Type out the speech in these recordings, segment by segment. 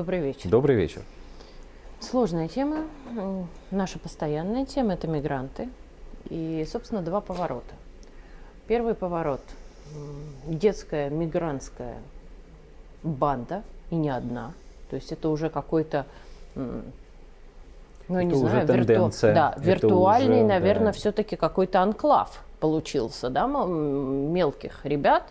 добрый вечер. Добрый вечер. Сложная тема, наша постоянная тема – это мигранты. И, собственно, два поворота. Первый поворот – детская мигрантская банда, и не одна. То есть это уже какой-то ну, это не знаю, вирту... да, виртуальный, уже, наверное, да. все-таки какой-то анклав получился, да, мелких ребят,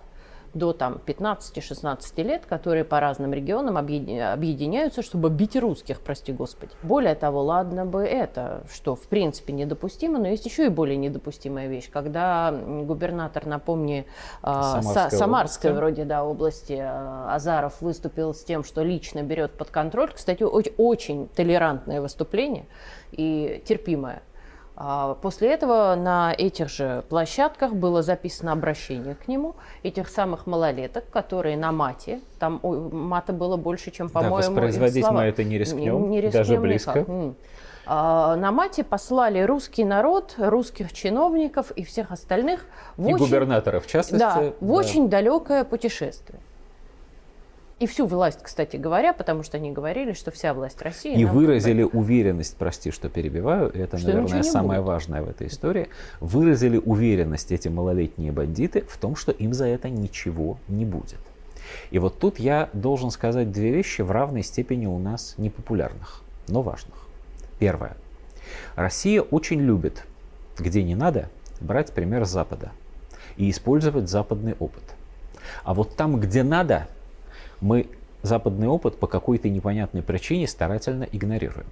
до там 15-16 лет, которые по разным регионам объединяются, чтобы бить русских, прости господи. Более того, ладно бы это, что в принципе недопустимо, но есть еще и более недопустимая вещь, когда губернатор, напомни, а, Самарской, Самарской вроде, да, области а, Азаров выступил с тем, что лично берет под контроль, кстати, очень толерантное выступление и терпимое. А, после этого на этих же площадках было записано обращение к нему, этих самых малолеток, которые на мате, там мата было больше, чем, по-моему, Да, воспроизводить мы это не рискнем, не, не рискнем даже близко. Никак. На мате послали русский народ, русских чиновников и всех остальных в и очень, губернаторов, в частности. Да, в да. очень далекое путешествие. И всю власть, кстати говоря, потому что они говорили, что вся власть России... И выразили как уверенность, прости, что перебиваю, это, что наверное, самое будет. важное в этой истории, выразили уверенность эти малолетние бандиты в том, что им за это ничего не будет. И вот тут я должен сказать две вещи в равной степени у нас непопулярных, но важных. Первое. Россия очень любит, где не надо, брать пример Запада и использовать западный опыт. А вот там, где надо, мы западный опыт по какой-то непонятной причине старательно игнорируем.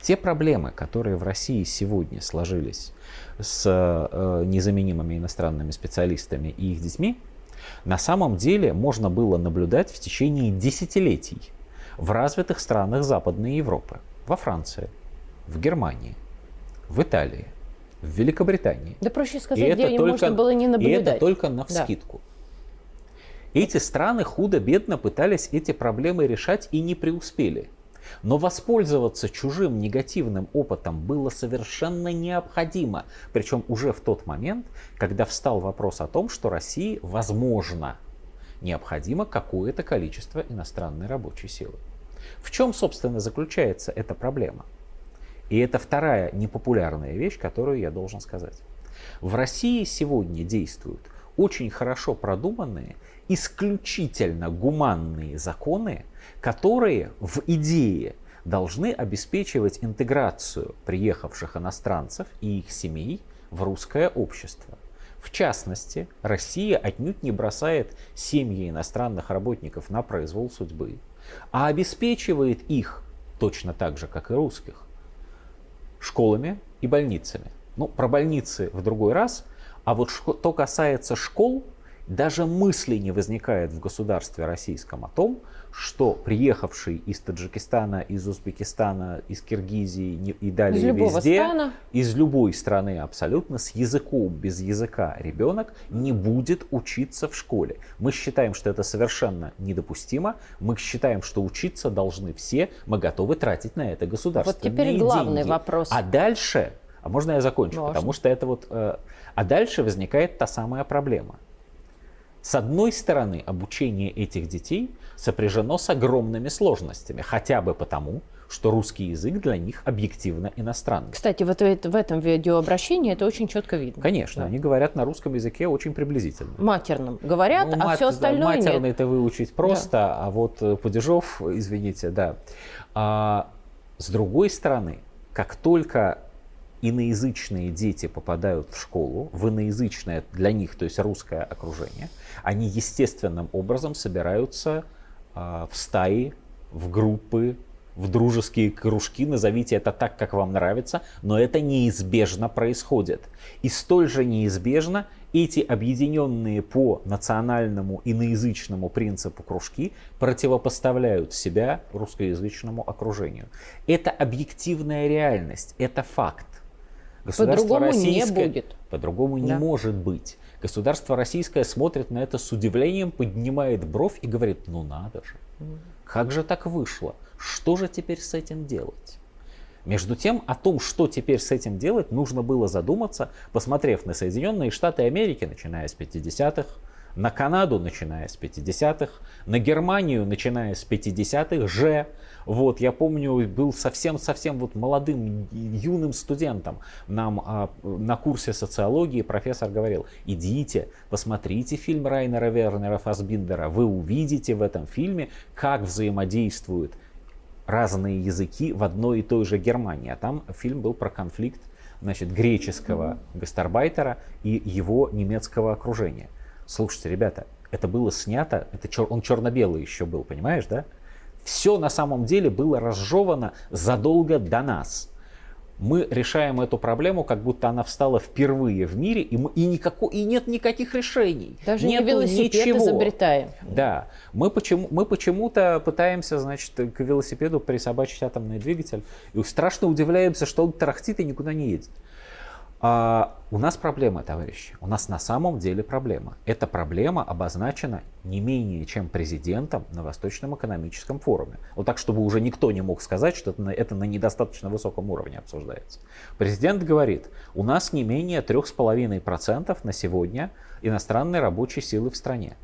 Те проблемы, которые в России сегодня сложились с э, незаменимыми иностранными специалистами и их детьми, на самом деле можно было наблюдать в течение десятилетий в развитых странах Западной Европы. Во Франции, в Германии, в Италии, в Великобритании. Да проще сказать, и где это только, можно было не наблюдать. И это только на вскидку. Да. Эти страны худо-бедно пытались эти проблемы решать и не преуспели. Но воспользоваться чужим негативным опытом было совершенно необходимо. Причем уже в тот момент, когда встал вопрос о том, что России, возможно, необходимо какое-то количество иностранной рабочей силы. В чем, собственно, заключается эта проблема? И это вторая непопулярная вещь, которую я должен сказать. В России сегодня действуют очень хорошо продуманные исключительно гуманные законы, которые в идее должны обеспечивать интеграцию приехавших иностранцев и их семей в русское общество. В частности, Россия отнюдь не бросает семьи иностранных работников на произвол судьбы, а обеспечивает их, точно так же, как и русских, школами и больницами. Ну, про больницы в другой раз, а вот что касается школ, даже мысли не возникает в государстве российском о том, что приехавший из Таджикистана, из Узбекистана, из Киргизии и далее из везде, страна. из любой страны абсолютно, с языком, без языка ребенок не будет учиться в школе. Мы считаем, что это совершенно недопустимо. Мы считаем, что учиться должны все. Мы готовы тратить на это государственные Вот теперь главный деньги. вопрос. А дальше, а можно я закончу? Можно. Потому что это вот... Э, а дальше возникает та самая проблема – с одной стороны, обучение этих детей сопряжено с огромными сложностями, хотя бы потому, что русский язык для них объективно иностранный. Кстати, вот в этом видеообращении это очень четко видно. Конечно, да. они говорят на русском языке очень приблизительно. Матерным говорят, ну, а мат, все остальное да, Матерный это выучить просто, да. а вот э, падежов, извините, да. А, с другой стороны, как только иноязычные дети попадают в школу, в иноязычное для них, то есть русское окружение, они естественным образом собираются э, в стаи, в группы, в дружеские кружки, назовите это так, как вам нравится, но это неизбежно происходит. И столь же неизбежно эти объединенные по национальному иноязычному принципу кружки противопоставляют себя русскоязычному окружению. Это объективная реальность, это факт. По-другому не будет. По-другому да. не может быть. Государство российское смотрит на это с удивлением, поднимает бровь и говорит, ну надо же, как же так вышло? Что же теперь с этим делать? Между тем, о том, что теперь с этим делать, нужно было задуматься, посмотрев на Соединенные Штаты Америки, начиная с 50-х, на Канаду, начиная с 50-х, на Германию, начиная с 50-х же. Вот, я помню, был совсем-совсем вот молодым, юным студентом. Нам а, на курсе социологии профессор говорил, идите, посмотрите фильм Райнера Вернера Фасбиндера, вы увидите в этом фильме, как взаимодействуют разные языки в одной и той же Германии. А там фильм был про конфликт значит, греческого гастарбайтера и его немецкого окружения. Слушайте, ребята, это было снято, это чер, он черно-белый еще был, понимаешь, да? Все на самом деле было разжевано задолго до нас. Мы решаем эту проблему, как будто она встала впервые в мире, и, мы, и, никако, и нет никаких решений. Даже Нету не велосипед ничего. изобретаем. Да. Мы, почему, мы почему-то пытаемся, значит, к велосипеду присобачить атомный двигатель, и страшно удивляемся, что он тарахтит и никуда не едет. А у нас проблема, товарищи. У нас на самом деле проблема. Эта проблема обозначена не менее чем президентом на Восточном экономическом форуме. Вот так, чтобы уже никто не мог сказать, что это на, это на недостаточно высоком уровне обсуждается. Президент говорит, у нас не менее 3,5% на сегодня иностранной рабочей силы в стране.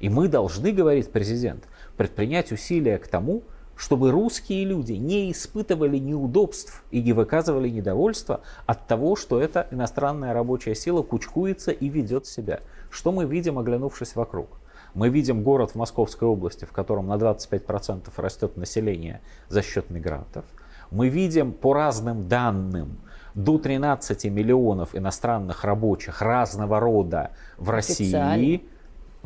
И мы должны, говорит президент, предпринять усилия к тому, чтобы русские люди не испытывали неудобств и не выказывали недовольства от того, что эта иностранная рабочая сила кучкуется и ведет себя. Что мы видим, оглянувшись вокруг? Мы видим город в Московской области, в котором на 25% растет население за счет мигрантов. Мы видим по разным данным до 13 миллионов иностранных рабочих разного рода в России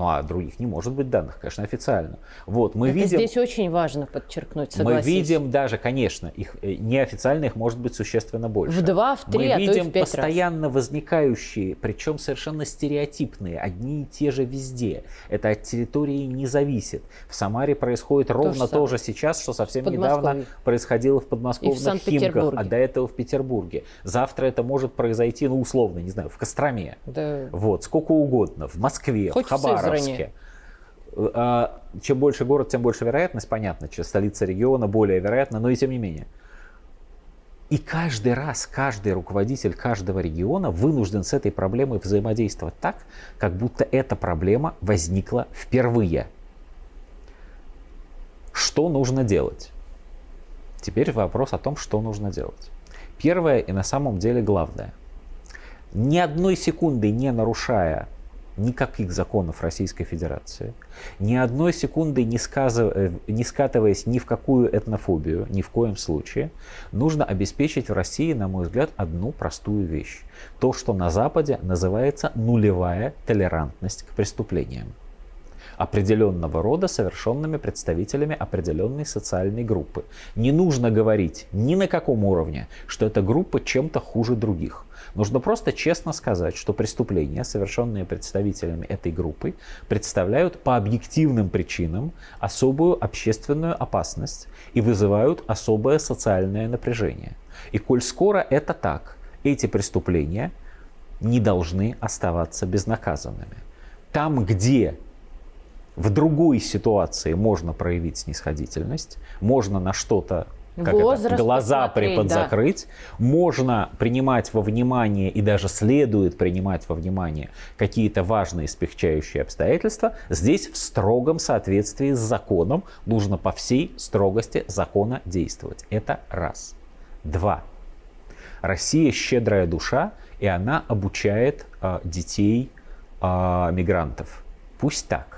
ну а других не может быть данных, конечно, официально. Вот, мы Это видим, здесь очень важно подчеркнуть, согласись. Мы видим даже, конечно, их э, неофициально их может быть существенно больше. В два, в три, мы а видим то и в пять постоянно раз. возникающие, причем совершенно стереотипные, одни и те же везде. Это от территории не зависит. В Самаре происходит то ровно то же сейчас, что совсем недавно происходило в подмосковных Химках, а до этого в Петербурге. Завтра это может произойти, ну условно, не знаю, в Костроме. Да. Вот, сколько угодно, в Москве, Хоть в Хабаровске. Хабаровске. А, чем больше город, тем больше вероятность, понятно, чем столица региона более вероятно, но и тем не менее. И каждый раз, каждый руководитель каждого региона вынужден с этой проблемой взаимодействовать так, как будто эта проблема возникла впервые. Что нужно делать? Теперь вопрос о том, что нужно делать. Первое и на самом деле главное. Ни одной секунды не нарушая никаких законов Российской Федерации, ни одной секунды не, сказыв... Э, не скатываясь ни в какую этнофобию, ни в коем случае, нужно обеспечить в России, на мой взгляд, одну простую вещь. То, что на Западе называется нулевая толерантность к преступлениям определенного рода, совершенными представителями определенной социальной группы. Не нужно говорить ни на каком уровне, что эта группа чем-то хуже других. Нужно просто честно сказать, что преступления, совершенные представителями этой группы, представляют по объективным причинам особую общественную опасность и вызывают особое социальное напряжение. И коль скоро это так, эти преступления не должны оставаться безнаказанными. Там, где в другой ситуации можно проявить снисходительность, можно на что-то как это, глаза приподзакрыть. Да. Можно принимать во внимание и даже следует принимать во внимание какие-то важные смягчающие обстоятельства. Здесь в строгом соответствии с законом нужно по всей строгости закона действовать. Это раз. Два. Россия щедрая душа, и она обучает э, детей э, мигрантов. Пусть так.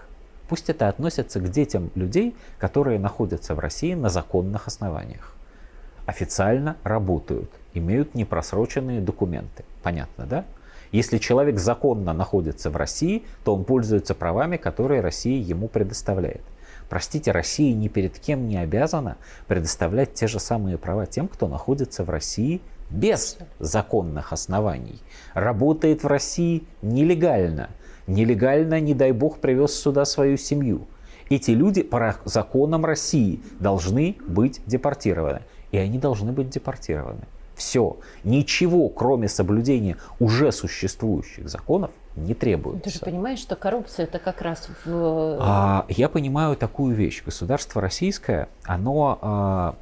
Пусть это относится к детям людей, которые находятся в России на законных основаниях. Официально работают, имеют непросроченные документы. Понятно, да? Если человек законно находится в России, то он пользуется правами, которые Россия ему предоставляет. Простите, Россия ни перед кем не обязана предоставлять те же самые права тем, кто находится в России без законных оснований. Работает в России нелегально – нелегально, не дай бог, привез сюда свою семью. Эти люди по законам России должны быть депортированы. И они должны быть депортированы. Все. Ничего, кроме соблюдения уже существующих законов, не требуется. Ты же понимаешь, что коррупция это как раз в... А, я понимаю такую вещь. Государство российское, оно а,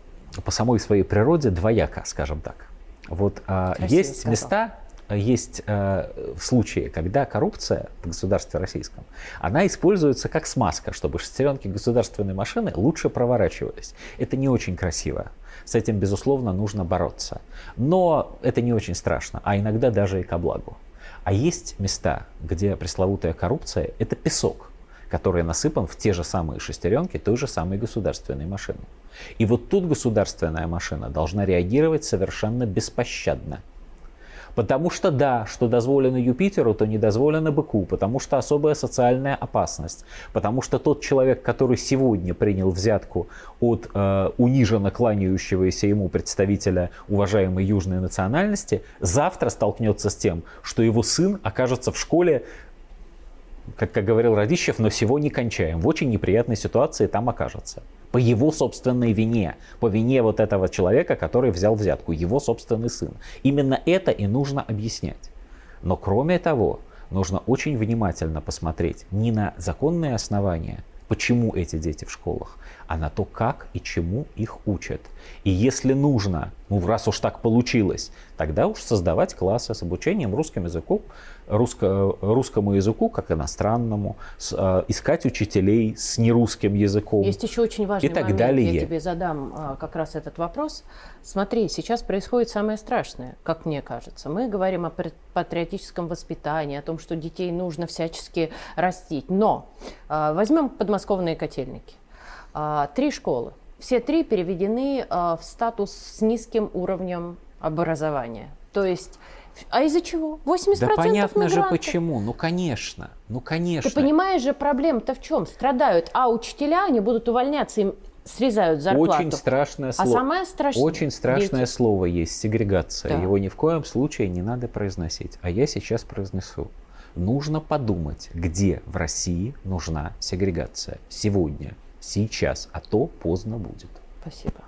по самой своей природе двояко, скажем так. Вот а, есть сказал. места, есть э, случаи, когда коррупция в государстве российском, она используется как смазка, чтобы шестеренки государственной машины лучше проворачивались. Это не очень красиво. С этим, безусловно, нужно бороться. Но это не очень страшно, а иногда даже и ко благу. А есть места, где пресловутая коррупция – это песок, который насыпан в те же самые шестеренки той же самой государственной машины. И вот тут государственная машина должна реагировать совершенно беспощадно – Потому что да, что дозволено Юпитеру, то не дозволено быку, потому что особая социальная опасность. Потому что тот человек, который сегодня принял взятку от э, униженно кланяющегося ему представителя уважаемой южной национальности, завтра столкнется с тем, что его сын окажется в школе как, как говорил Радищев, но всего не кончаем. В очень неприятной ситуации там окажется по его собственной вине, по вине вот этого человека, который взял взятку, его собственный сын. Именно это и нужно объяснять. Но кроме того, нужно очень внимательно посмотреть не на законные основания, почему эти дети в школах, а на то, как и чему их учат. И если нужно, ну раз уж так получилось, тогда уж создавать классы с обучением русскому языку, русско, русскому языку как иностранному, с, э, искать учителей с нерусским языком. Есть еще очень важный и так момент, далее. я тебе задам э, как раз этот вопрос. Смотри, сейчас происходит самое страшное, как мне кажется. Мы говорим о патриотическом воспитании, о том, что детей нужно всячески растить. Но э, возьмем подмосковные котельники. Э, три школы. Все три переведены э, в статус с низким уровнем образования. То есть а из-за чего? 80% Да понятно мигрантов. же почему. Ну, конечно. Ну, конечно. Ты понимаешь же, проблема-то в чем? Страдают, а учителя, они будут увольняться, им срезают зарплату. Очень страшное а слово. А самое страшное... Очень страшное дети. слово есть, сегрегация. Да. Его ни в коем случае не надо произносить. А я сейчас произнесу. Нужно подумать, где в России нужна сегрегация. Сегодня, сейчас, а то поздно будет. Спасибо.